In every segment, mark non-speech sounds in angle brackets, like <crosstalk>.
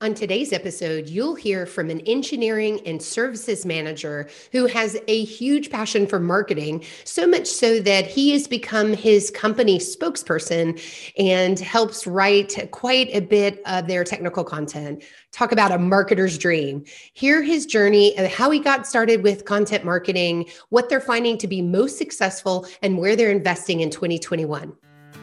On today's episode, you'll hear from an engineering and services manager who has a huge passion for marketing, so much so that he has become his company spokesperson and helps write quite a bit of their technical content. Talk about a marketer's dream. Hear his journey of how he got started with content marketing, what they're finding to be most successful, and where they're investing in 2021.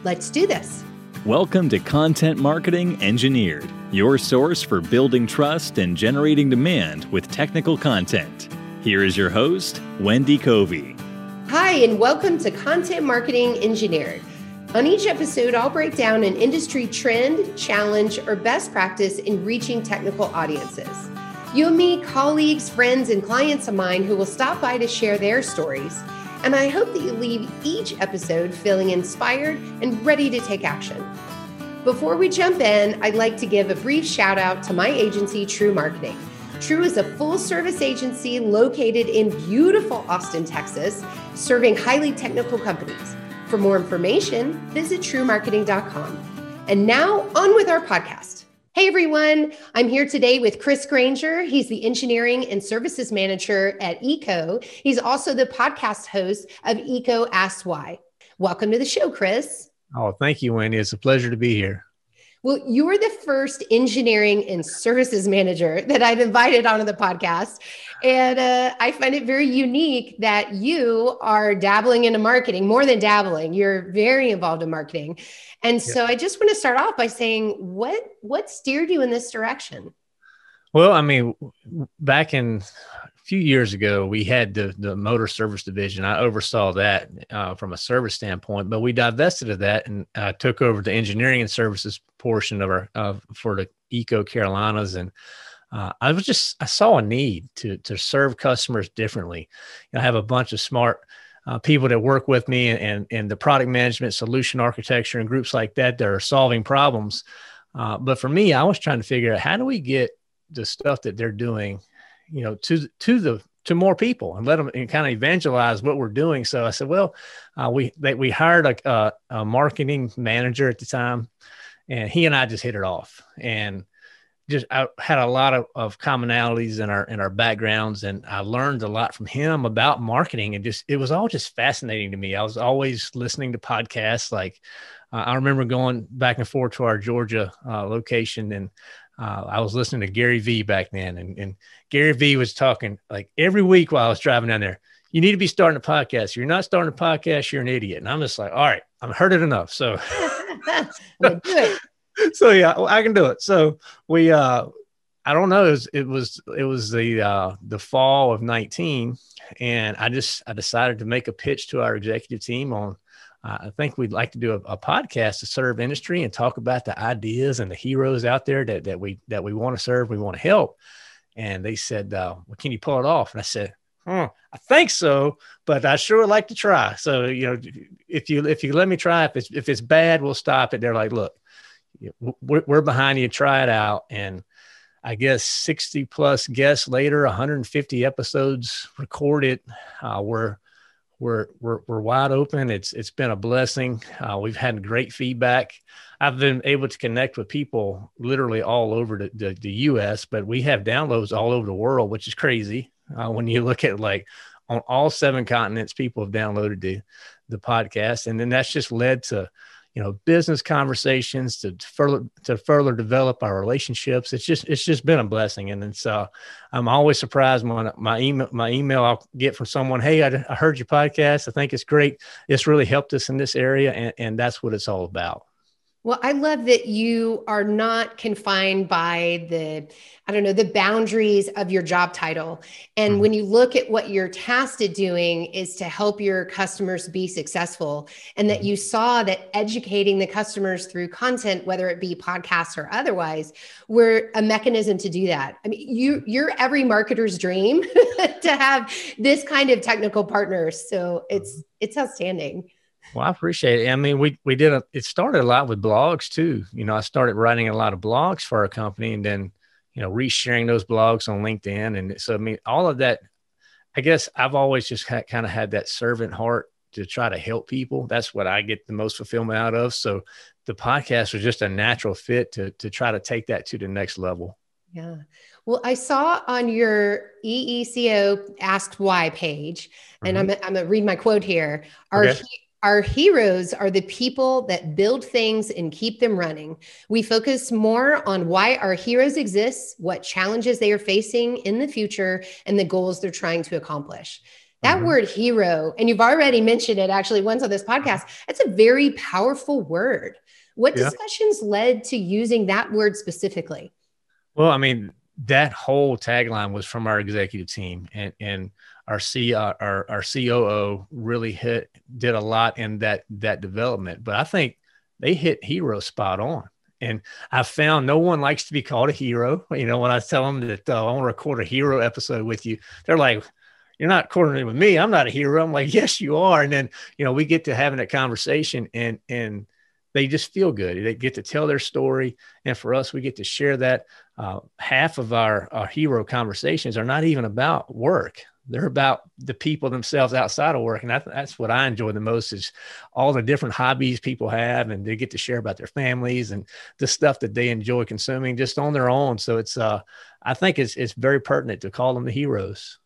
Let's do this. Welcome to Content Marketing Engineered, your source for building trust and generating demand with technical content. Here is your host, Wendy Covey. Hi, and welcome to Content Marketing Engineered. On each episode, I'll break down an industry trend, challenge, or best practice in reaching technical audiences. You and me, colleagues, friends, and clients of mine who will stop by to share their stories and I hope that you leave each episode feeling inspired and ready to take action. Before we jump in, I'd like to give a brief shout out to my agency, True Marketing. True is a full service agency located in beautiful Austin, Texas, serving highly technical companies. For more information, visit truemarketing.com. And now on with our podcast. Hey everyone, I'm here today with Chris Grainger. He's the engineering and services manager at EECO. He's also the podcast host of EECO Asks Why. Welcome to the show, Chris. Oh, thank you, Wendy. It's a pleasure to be here. Well, you are the first engineering and services manager <laughs> that I've invited onto the podcast. And uh, I find it very unique that you are dabbling into marketing more than dabbling. You're very involved in marketing. And so yeah. I just want to start off by saying what what steered you in this direction? Well, I mean, back in few years ago, we had the, the motor service division. I oversaw that uh, from a service standpoint, but we divested of that and uh, took over the engineering and services portion of our uh, for the EECO Carolinas. And uh, I was just I saw a need to to serve customers differently. You know, I have a bunch of smart uh, people that work with me and, and, and the product management, solution architecture, and groups like that that are solving problems. Uh, but for me, I was trying to figure out how do we get the stuff that they're doing you know to to the to more people and let them and kind of evangelize what we're doing. So I said, well, uh, we they, we hired a, a, a, marketing manager at the time, and he and I just hit it off, and just I had a lot of, of commonalities in our in our backgrounds, and I learned a lot from him about marketing, and just it was all just fascinating to me. I was always listening to podcasts like. Uh, I remember going back and forth to our Georgia uh, location, and uh, I was listening to Gary Vee back then, and, and Gary Vee was talking like every week while I was driving down there. You need to be starting a podcast. If you're not starting a podcast, you're an idiot. And I'm just like, all right, I've heard it enough. So, <laughs> <laughs> so yeah, I can do it. So we, uh, I don't know. It was, it was, it was the, uh, the fall of 19. And I just, I decided to make a pitch to our executive team on I think we'd like to do a, a, podcast to serve industry and talk about the ideas and the heroes out there that, that we that we want to serve, we want to help. And they said, uh, "Well, can you pull it off?" And I said, hmm, "I think so, but I sure would like to try." So you know, if you if you let me try, if it's if it's bad, we'll stop it. They're like, "Look, we're, we're behind you. Try it out." And I guess 60 plus guests later, 150 episodes recorded. Uh, we're we're, we're, we're wide open. It's, it's been a blessing. Uh, we've had great feedback. I've been able to connect with people literally all over the, the, the US, but we have downloads all over the world, which is crazy. Uh, when you look at like on all seven continents, people have downloaded the, the podcast. And then that's just led to, you know business conversations to further to further develop our relationships. It's just it's just been a blessing. And it's uh i'm always surprised when my email my email i'll get from someone hey I, I heard your podcast. I think it's great. It's really helped us in this area and, and that's what it's all about well, I love that you are not confined by the, I don't know, the boundaries of your job title. And mm-hmm. when you look at what you're tasked at doing is to help your customers be successful, and that mm-hmm. you saw that educating the customers through content, whether it be podcasts or otherwise, were a mechanism to do that. I mean, you you're every marketer's dream <laughs> to have this kind of technical partners. So it's mm-hmm. it's outstanding. Well, I appreciate it. I mean, we we did a, it started a lot with blogs too. You know, I started writing a lot of blogs for our company, and then you know, resharing those blogs on LinkedIn, and so I mean, all of that. I guess I've always just kind of had that servant heart to try to help people. That's what I get the most fulfillment out of. So the podcast was just a natural fit to to try to take that to the next level. Yeah. Well, I saw on your EECO Asks Why page, and mm-hmm. I'm, I'm going to read my quote here. Our, okay. Our heroes are the people that build things and keep them running. We focus more on why our heroes exist, what challenges they are facing in the future, and the goals they're trying to accomplish. That mm-hmm. word hero, and you've already mentioned it actually once on this podcast, it's a very powerful word. What yeah. discussions led to using that word specifically? Well, I mean, that whole tagline was from our executive team and, and our C uh, our, our COO really hit did a lot in that that development. But I think they hit hero spot on. And I found no one likes to be called a hero. <laughs> You know, when I tell them that uh, I want to record a hero episode with you, they're like, "You're not recording with me. I'm not a hero." I'm like, "Yes, you are." And then you know, we get to having that conversation, and and they just feel good. They get to tell their story, and for us, we get to share that. Uh, half of our, our hero conversations are not even about work; they're about the people themselves outside of work, and that, that's what I enjoy the most is all the different hobbies people have, and they get to share about their families and the stuff that they enjoy consuming just on their own. So it's, uh, I think it's it's very pertinent to call them the heroes.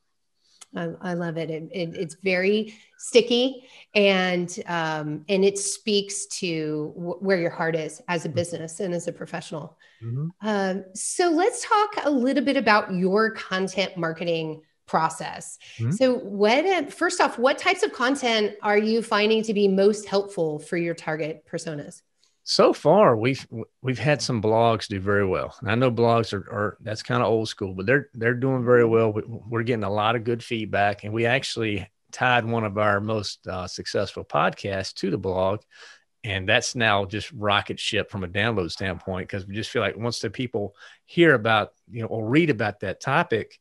I, I love it. It, it. It's very sticky, and um, and it speaks to w- where your heart is as a mm-hmm. business and as a professional. Mm-hmm. Um, so let's talk a little bit about your content marketing process. Mm-hmm. So, what first off, what types of content are you finding to be most helpful for your target personas? so far we've we've had some blogs do very well and i know blogs are, are that's kind of old school but they're they're doing very well we're getting a lot of good feedback and we actually tied one of our most uh, successful podcasts to the blog and that's now just rocket ship from a download standpoint because we just feel like once the people hear about you know or read about that topic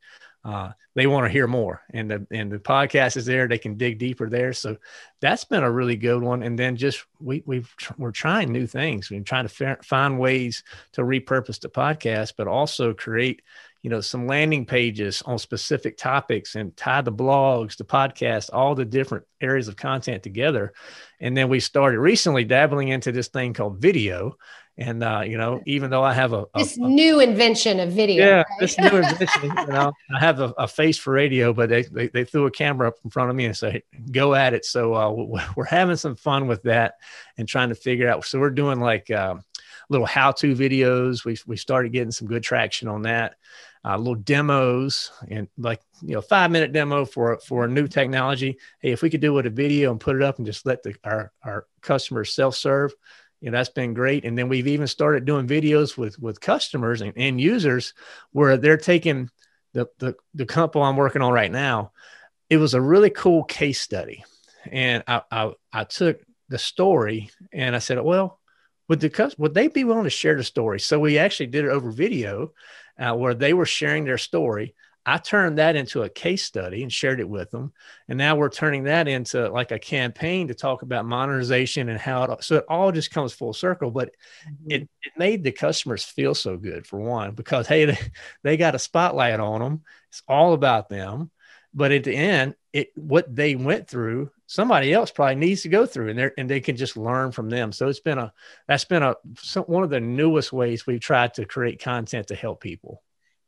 uh, they want to hear more. And the and the podcast is there they can dig deeper there. So that's been a really good one. And then just we we've we're trying new things. We're trying to find ways to repurpose the podcast but also create you know some landing pages on specific topics and tie the blogs the podcast all the different areas of content together. And then we started recently dabbling into this thing called video and uh, you know, even though I have a, a this new invention of video, yeah, right? this new invention, you know, I have a, a, face for radio, but they, they, they threw a camera up in front of me and say, "Go at it." So uh, we're having some fun with that and trying to figure out. So we're doing like uh, little how-to videos. We we started getting some good traction on that. Uh, little demos and like you know five minute demo for for a new technology. Hey, if we could do it a video and put it up and just let the our our customers self serve know that's been great. And then we've even started doing videos with with customers and end users where they're taking the the, the couple i'm working on right now. It was a really cool case study. And i i, I took the story and i said well would the would they be willing to share the story? So we actually did it over video uh, where they were sharing their story I turned that into a case study and shared it with them. And now we're turning that into like a campaign to talk about monetization and how it, so it all just comes full circle. But mm-hmm. it, it made the customers feel so good for one, because hey, <laughs> they, they got a spotlight on them. It's all about them. But at the end, it what they went through, somebody else probably needs to go through, and they and they can just learn from them. So it's been a that's been a one of the newest ways we've tried to create content to help people.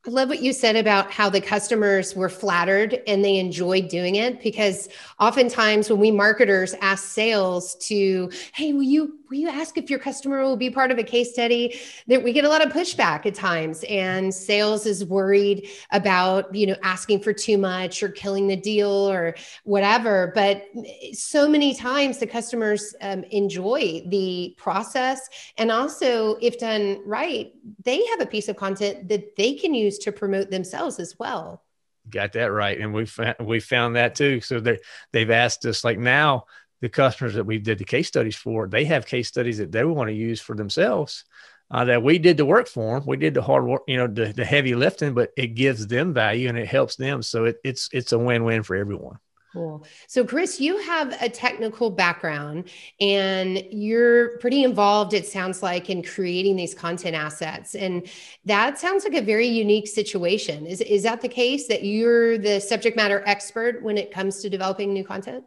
I love what you said about how the customers were flattered and they enjoyed doing it because oftentimes when we marketers ask sales to, hey, will you will you ask if your customer will be part of a case study? That we get a lot of pushback at times, and sales is worried about you know asking for too much or killing the deal or whatever. But so many times the customers um, enjoy the process, and also if done right, they have a piece of content that they can use to promote themselves as well. Got that right, and we found, we found that too. So they they've asked us like now the customers that we did the case studies for, they have case studies that they want to use for themselves. Uh, that we did the work for them, we did the hard work, you know, the, the heavy lifting, but it gives them value and it helps them. So it, it's it's a win win for everyone. Cool. So, Chris, you have a technical background and you're pretty involved, it sounds like, in creating these content assets. And that sounds like a very unique situation. Is, is that the case that you're the subject matter expert when it comes to developing new content?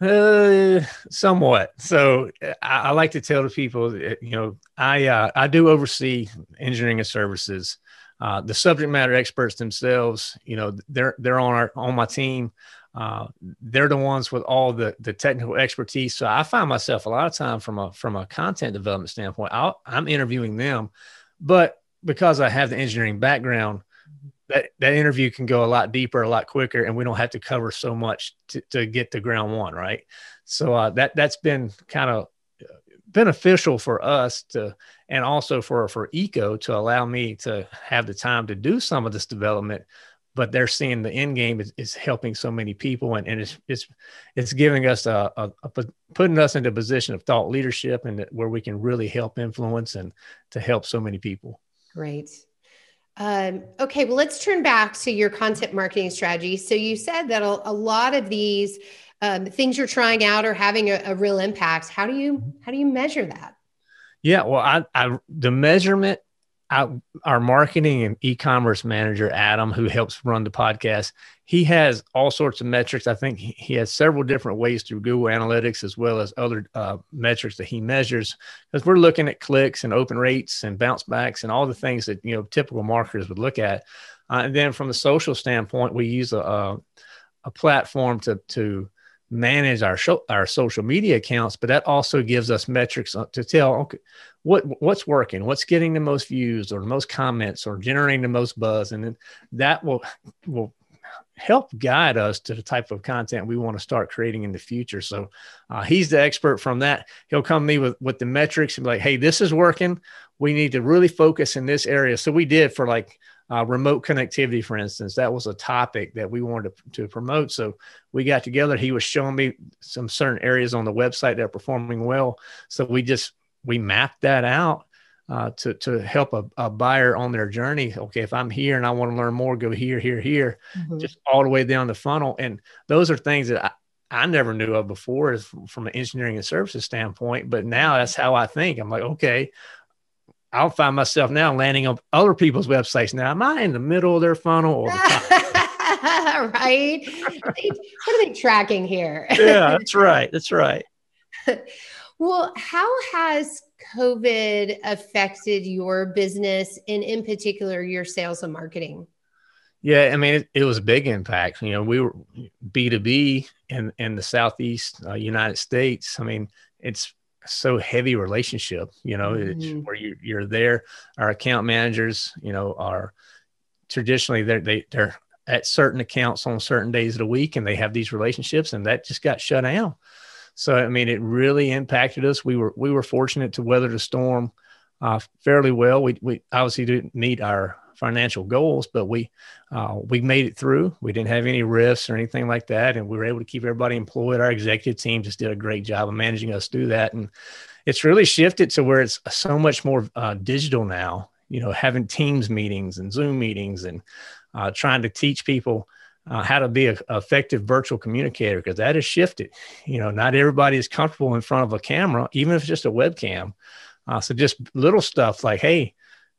Uh, somewhat. So I, I, like to tell the people, that, you know, I uh, I do oversee engineering and services uh, the subject matter experts themselves, you know, they're they're on our on my team. Uh, they're the ones with all the the technical expertise. So I find myself a lot of time from a from a content development standpoint, i am interviewing them, but because I have the engineering background, that that interview can go a lot deeper, a lot quicker, and we don't have to cover so much to, to get to ground one, right? So uh, that that's been kind of beneficial for us to and also for for EECO to allow me to have the time to do some of this development but they're seeing the end game is, is helping so many people and, and it's it's it's giving us a, a, a, putting us into a position of thought leadership and where we can really help influence and to help so many people. Great. Um, okay well let's turn back to your content marketing strategy. So you said that a, a lot of these um, things you're trying out are having a, a, real impact. How do you how do you measure that? Yeah well i, I the measurement I, our marketing and e-commerce manager adam who helps run the podcast he has all sorts of metrics. I think he, has several different ways through google analytics as well as other uh, metrics that he measures. Because we're looking at clicks and open rates and bounce backs and all the things that you know typical marketers would look at. Uh, and then from the social standpoint we use a, a, a platform to to manage our show, our social media accounts, but that also gives us metrics to tell okay, what what's working, what's getting the most views or the most comments or generating the most buzz, and then that will will help guide us to the type of content we want to start creating in the future. So uh, he's the expert from that. He'll come me with with the metrics and be like, "Hey, this is working. We need to really focus in this area." So we did for like uh, remote connectivity, for instance, that was a topic that we wanted to, to, promote. So we got together. He was showing me some certain areas on the website that are performing well. So we just we mapped that out uh, to to help a, a, buyer on their journey. Okay, if I'm here and I want to learn more, go here, here, here, mm-hmm. just all the way down the funnel. And those are things that I, I never knew of before from an engineering and services standpoint. But now that's how I think. I'm like, okay, I'll find myself now landing on other people's websites. Now, am I in the middle of their funnel or the top? <laughs> right? what are they tracking here? <laughs> yeah, that's right. That's right. <laughs> well, how has COVID affected your business and, in particular, your sales and marketing? Yeah, I mean, it, it was a big impact. You know, we were B2B in, in the Southeast uh, United States. I mean, it's so heavy relationship you know mm-hmm. where you, you're there. Our account managers you know are traditionally they're they, they're at certain accounts on certain days of the week and they have these relationships and that just got shut down. So i mean it really impacted us. We were we were fortunate to weather the storm uh, fairly well. We, we obviously didn't meet our financial goals, but we uh, we made it through. We didn't have any risks or anything like that, and we were able to keep everybody employed. Our executive team just did a great job of managing us through that, and it's really shifted to where it's so much more uh, digital now. You know, having Teams meetings and Zoom meetings, and uh, trying to teach people. Uh, how to be an effective virtual communicator because that has shifted. You know, not everybody is comfortable in front of a camera, even if it's just a webcam. Uh, so just little stuff like, hey,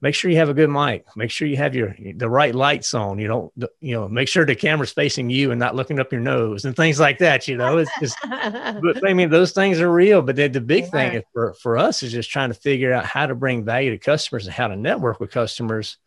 make sure you have a good mic. Make sure you have your the right lights on. You don't, you know, make sure the camera's facing you and not looking up your nose and things like that. You know, it's just. <laughs> but I mean, those things are real. But the, the big thing for for us is just trying to figure out how to bring value to customers and how to network with customers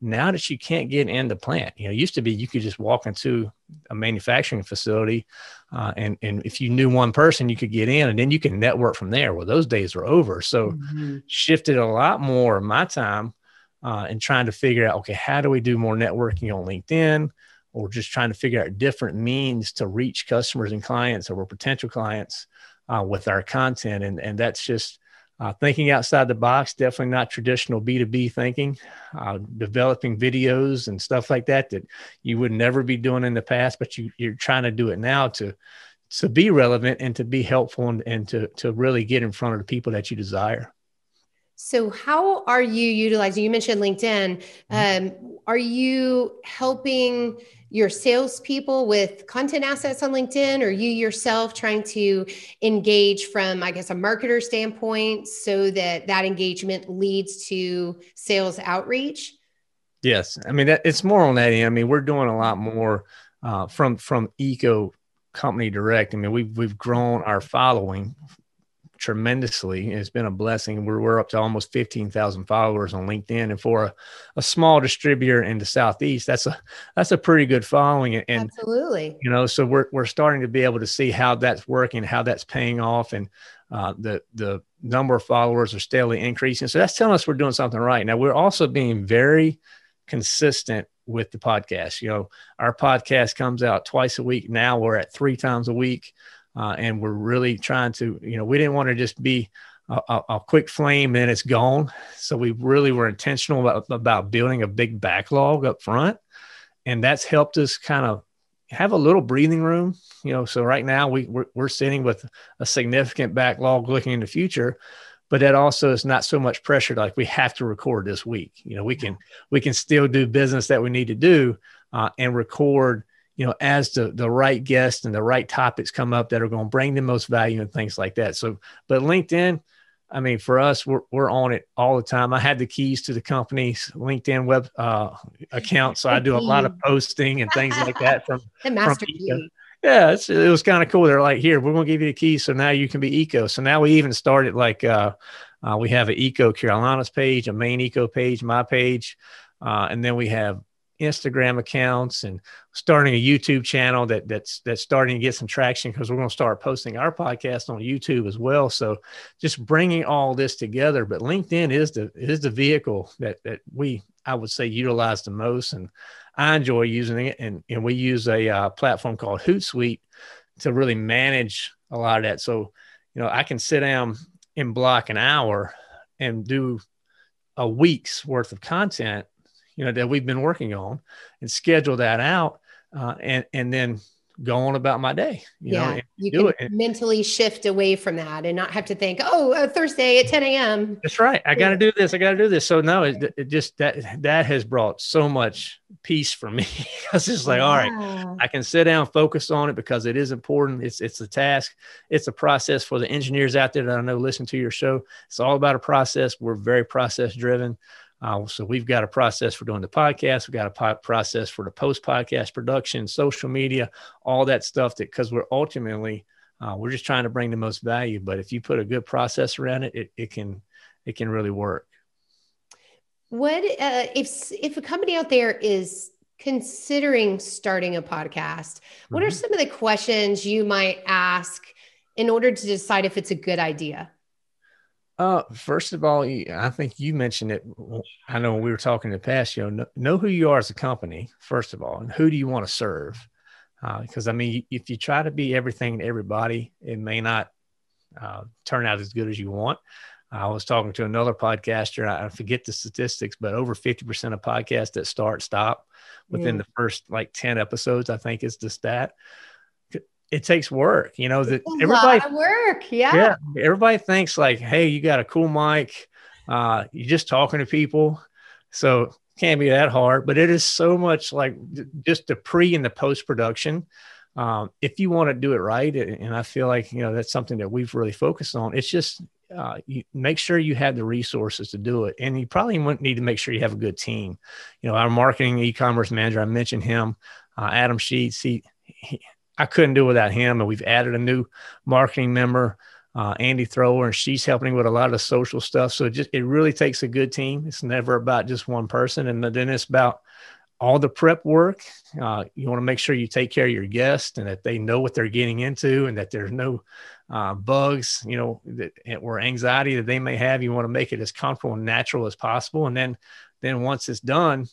now that you can't get in the plant, you know, it used to be you could just walk into a manufacturing facility, uh, and and if you knew one person, you could get in, and then you can network from there. Well, those days are over. So, mm-hmm. shifted a lot more of my time uh, in trying to figure out, okay, how do we do more networking on LinkedIn, or just trying to figure out different means to reach customers and clients or potential clients uh, with our content, and and that's just uh, thinking outside the box, definitely not traditional B2B thinking, uh, developing videos and stuff like that that you would never be doing in the past, but you, you're trying to do it now to, to be relevant and to be helpful and, and to, to really get in front of the people that you desire. So, how are you utilizing? You mentioned LinkedIn. Mm-hmm. Um, are you helping your salespeople with content assets on LinkedIn, or you yourself trying to engage from, I guess, a marketer standpoint, so that that engagement leads to sales outreach? Yes, I mean it's more on that end. I mean, we're doing a lot more uh, from from EECO company direct. I mean, we've we've grown our following tremendously. It's been a blessing. We're, we're up to almost 15,000 followers on LinkedIn. And for a, a small distributor in the Southeast, that's a, that's a pretty good following. And absolutely, you know, so we're, we're starting to be able to see how that's working, how that's paying off. And uh, the, the number of followers are steadily increasing. So that's telling us we're doing something right. Now we're also being very consistent with the podcast. You know, our podcast comes out twice a week. Now we're at three times a week. Uh, and we're really trying to, you know, we didn't want to just be a, a, a quick flame and it's gone. So we really were intentional about, about building a big backlog up front. And that's helped us kind of have a little breathing room, you know. So right now we we're, we're sitting with a significant backlog looking in the future, but that also is not so much pressure like we have to record this week you know we can we can still do business that we need to do uh, and record you know as the the right guests and the right topics come up that are going to bring the most value and things like that so but linkedin I mean, for us, we're, we're on it all the time. I had the keys to the company's LinkedIn web uh, account, so I do a lot of posting and things like that from <laughs> the master from key yeah, it was kind of cool. They're like, here, we're going to give you the keys. So now you can be EECO. So now we even started like, uh, uh, we have an EECO Carolinas page, a main EECO page, my page. Uh, and then we have Instagram accounts and starting a YouTube channel that that's, that's starting to get some traction because we're going to start posting our podcast on YouTube as well. So just bringing all this together, but LinkedIn is the, is the vehicle that, that we, I would say utilize the most. And, I enjoy using it, and and we use a uh, platform called Hootsuite to really manage a lot of that. So, you know, I can sit down and block an hour and do a week's worth of content, you know, that we've been working on, and schedule that out, uh, and and then go on about my day. You yeah, know, you can it. mentally shift away from that and not have to think, oh, uh, Thursday at 10 a.m. That's right. I got to do this. I got to do this. So no, it, it, just that that has brought so much peace for me. <laughs> Because it's like, all right, I can sit down, focus on it because it is important. It's it's a task. It's a process for the engineers out there that I know listen to your show. It's all about a process. We're very process driven. Uh, so we've got a process for doing the podcast. We've got a po- process for the post podcast production, social media, all that stuff. That because we're ultimately uh, we're just trying to bring the most value. But if you put a good process around it, it, it can it can really work. What uh, if if a company out there is considering starting a podcast? What mm-hmm. are some of the questions you might ask in order to decide if it's a good idea? Uh, first of all, I think you mentioned it. I know when we were talking in the past, you know, know who you are as a company, first of all, and who do you want to serve? Because uh, I mean, if you try to be everything to everybody, it may not uh, turn out as good as you want. I was talking to another podcaster. I forget the statistics, but over 50% of podcasts that start stop within the first like 10 episodes, I think is the stat it takes work, you know, that everybody work. Yeah. Yeah. Everybody thinks like, Hey, you got a cool mic. Uh, you're just talking to people. So can't be that hard, but it is so much like just the pre and the post production. Um, if you want to do it right, and I feel like you know that's something that we've really focused on. It's just uh, you make sure you have the resources to do it, and you probably wouldn't need to make sure you have a good team. You know, our marketing e-commerce manager, I mentioned him, uh, Adam Sheets. He, he I couldn't do without him. And we've added a new marketing member, uh, Andy Thrower, and she's helping with a lot of social stuff. So it just it really takes a good team. It's never about just one person, and then it's about all the prep work. Uh, you want to make sure you take care of your guests and that they know what they're getting into, and that there's no uh, bugs, you know, that, or anxiety that they may have. You want to make it as comfortable and natural as possible, and then then once it's done,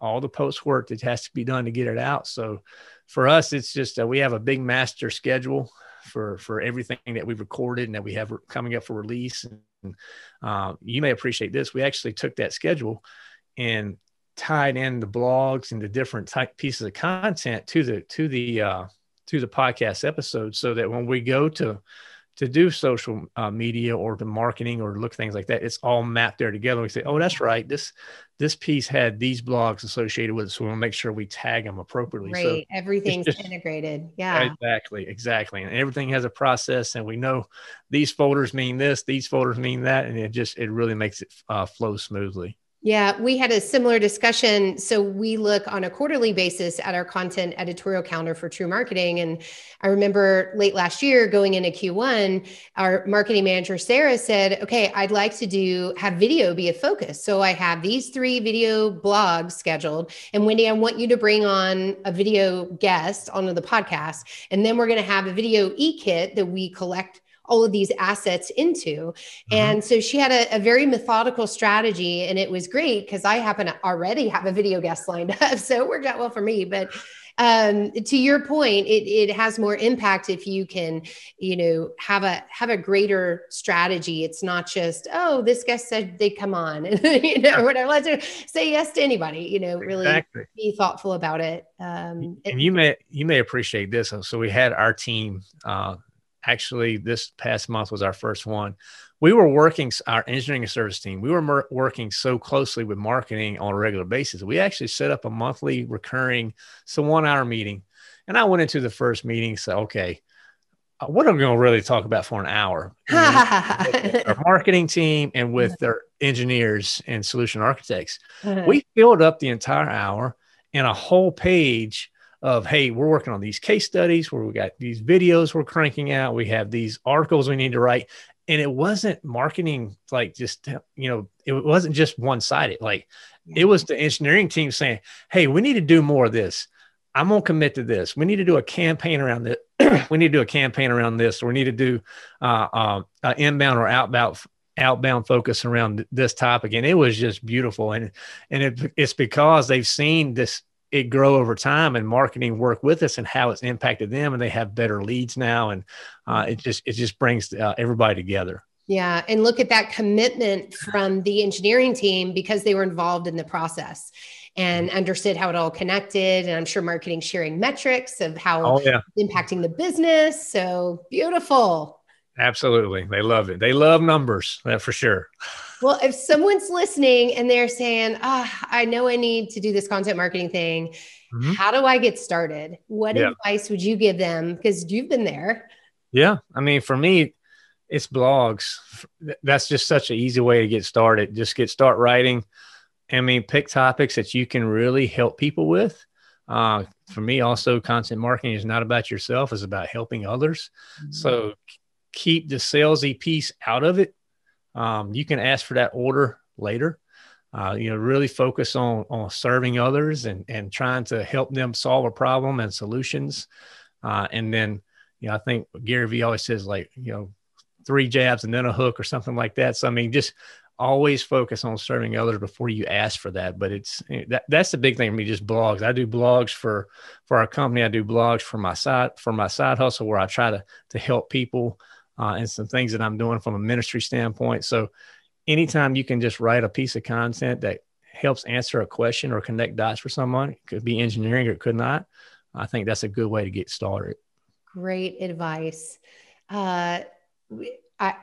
all the post work that has to be done to get it out. So for us, it's just uh, we have a big master schedule for for everything that we've recorded and that we have coming up for release. And uh, you may appreciate this. We actually took that schedule and tied in the blogs and the different type pieces of content to the to the uh, to the podcast episode, so that when we go to to do social uh, media or the marketing or look things like that, it's all mapped there together. We say, oh, that's right. This this piece had these blogs associated with it, so we'll make sure we tag them appropriately. Right, so everything's just, integrated. Yeah, exactly, exactly, and everything has a process, and we know these folders mean this, these folders mean that, and it just it really makes it uh, flow smoothly. Yeah, we had a similar discussion. So we look on a quarterly basis at our content editorial calendar for True Marketing. And I remember late last year going into Q1, our marketing manager, Sarah, said, Okay, I'd like to do have video be a focus. So I have these three video blogs scheduled. And Wendy, I want you to bring on a video guest onto the podcast. And then we're going to have a video e kit that we collect all of these assets into. Mm-hmm. And so she had a, a, very methodical strategy, and it was great because I happen to already have a video guest lined <laughs> up. So it worked out well for me. But um, to your point, it, it has more impact if you can, you know, have a have a greater strategy. It's not just, oh, this guest said they come on, <laughs> you know, whatever. Let's say yes to anybody. You know, really exactly. be thoughtful about it. Um, and you may you may appreciate this. So we had our team uh, actually this past month was our first one. We were working our engineering service team we were mer- working so closely with marketing on a regular basis. We actually set up a monthly recurring so one hour meeting. And i went into the first meeting so okay uh, what am we going to really talk about for an hour? <laughs> Our marketing team and with their engineers and solution architects <laughs> we filled up the entire hour and a whole page of hey we're working on these case studies where we got these videos we're cranking out. We have these articles we need to write. And it wasn't marketing like just you know it wasn't just one sided like it was the engineering team saying hey we need to do more of this. I'm going to commit to this. We need to do a campaign around it <clears throat> we need to do a campaign around this. We need to do uh, uh, inbound or outbound outbound focus around this topic. And it was just beautiful. And and it, it's because they've seen this it grow over time and marketing work with us and how it's impacted them and they have better leads now and uh, it just it just brings uh, everybody together. Yeah and look at that commitment from the engineering team because they were involved in the process and understood how it all connected and i'm sure marketing sharing metrics of how oh, yeah. impacting the business so beautiful. Absolutely they love it. They love numbers that for sure well, if someone's listening and they're saying, ah, I know I need to do this content marketing thing, mm-hmm. how do I get started? What yeah. advice would you give them? Because you've been there. Yeah. I mean, for me, it's blogs. That's just such an easy way to get started. Just get start writing. I mean, pick topics that you can really help people with. Uh, for me, also, content marketing is not about yourself; it's about helping others. Mm-hmm. So keep the salesy piece out of it um, you can ask for that order later. Uh, you know, really focus on on serving others and and trying to help them solve a problem and solutions. Uh, and then, you know, I think Gary Vee always says like, you know, three jabs and then a hook or something like that. So I mean, just always focus on serving others before you ask for that. But it's that that's the big thing for me. Just blogs. I do blogs for for our company. I do blogs for my side for my side hustle where I try to to help people uh, and some things that I'm doing from a ministry standpoint. So, anytime you can just write a piece of content that helps answer a question or connect dots for someone, it could be engineering or it could not. I think that's a good way to get started. Great advice. Uh, I,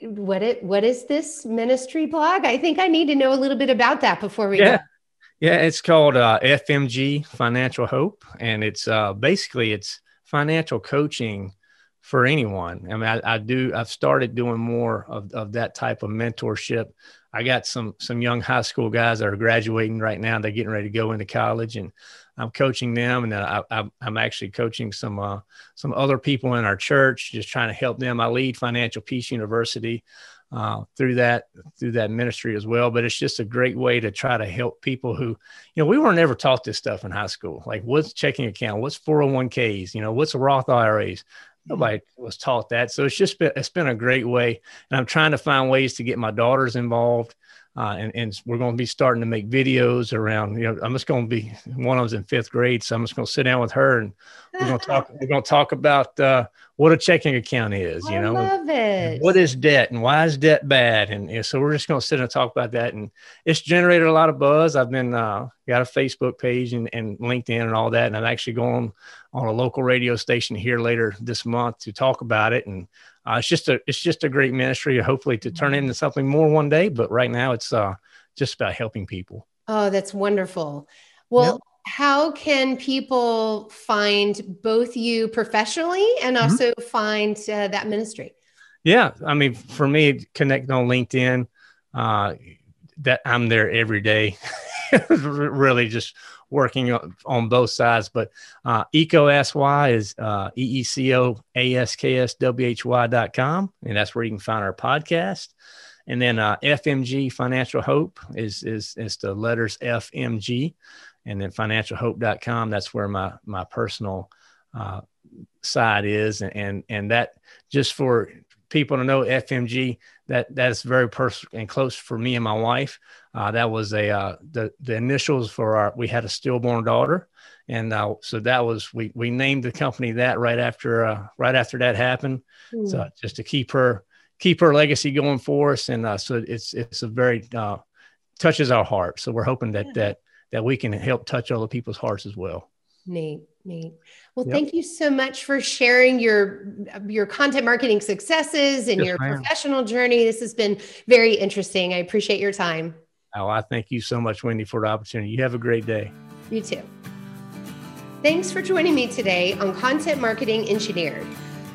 what it what is this ministry blog? I think I need to know a little bit about that before we yeah. Go. Yeah, it's called uh, FMG Financial Hope, and it's uh, basically it's financial coaching for anyone. I mean, I, I, do. I've started doing more of, of that type of mentorship. I got some some young high school guys that are graduating right now. They're getting ready to go into college, and I'm coaching them. And then I, am actually coaching some uh, some other people in our church, just trying to help them. I lead Financial Peace University uh, through that through that ministry as well. But it's just a great way to try to help people who, you know, we weren't ever taught this stuff in high school. Like what's checking account, what's 401ks, you know, what's Roth IRAs nobody was taught that. So it's just been, it's been a great way. And I'm trying to find ways to get my daughters involved. Uh, and, and we're going to be starting to make videos around, you know, I'm just going to be, one of them's in fifth grade. So I'm just going to sit down with her and we're going to talk, we're going to talk about uh, what a checking account is, you I know, love it. what is debt and why is debt bad? And, and so we're just going to sit and talk about that. And it's generated a lot of buzz. I've been, uh, got a Facebook page and, and LinkedIn and all that. And I'm actually going on a local radio station here later this month to talk about it. And uh, it's just a it's just a great ministry, hopefully to turn into something more one day. But right now, it's uh, just about helping people. Oh, that's wonderful. Well. Yep. How can people find both you professionally and mm-hmm. also mm-hmm. find uh, that ministry? Yeah, I mean, for me, connect on LinkedIn. Uh, that I'm there every day, <laughs> <laughs> really just working on both sides. But uh, EECO is uh, com. And that's where you can find our podcast. And then uh, FMG Financial Hope is, is, is the letters FMG. And then financialhope.com, that's where my, my personal uh, side is. And, and, and that just for people to know FMG, that that's very personal and close for me and my wife. Uh, that was a uh, the the initials for our. We had a stillborn daughter, and uh, so that was we we named the company that right after uh, right after that happened. Mm. So just to keep her keep her legacy going for us, and uh, so it's it's a very uh, touches our heart. So we're hoping that yeah. that that we can help touch other people's hearts as well. Neat, neat. Well, yep. thank you so much for sharing your your content marketing successes and yes, your ma'am. professional journey. This has been very interesting. I appreciate your time. Oh, I thank you so much, Wendy, for the opportunity. You have a great day. You too. Thanks for joining me today on Content Marketing Engineered.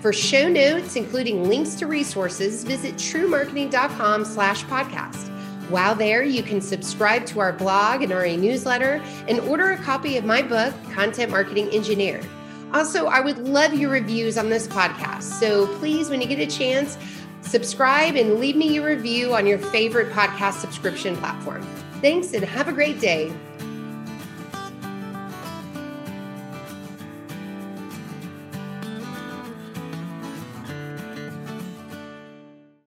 For show notes, including links to resources, visit truemarketing.com slash podcast. While there, you can subscribe to our blog and our newsletter and order a copy of my book, Content Marketing Engineer. Also, I would love your reviews on this podcast. So please, when you get a chance, subscribe and leave me your review on your favorite podcast subscription platform. Thanks and have a great day.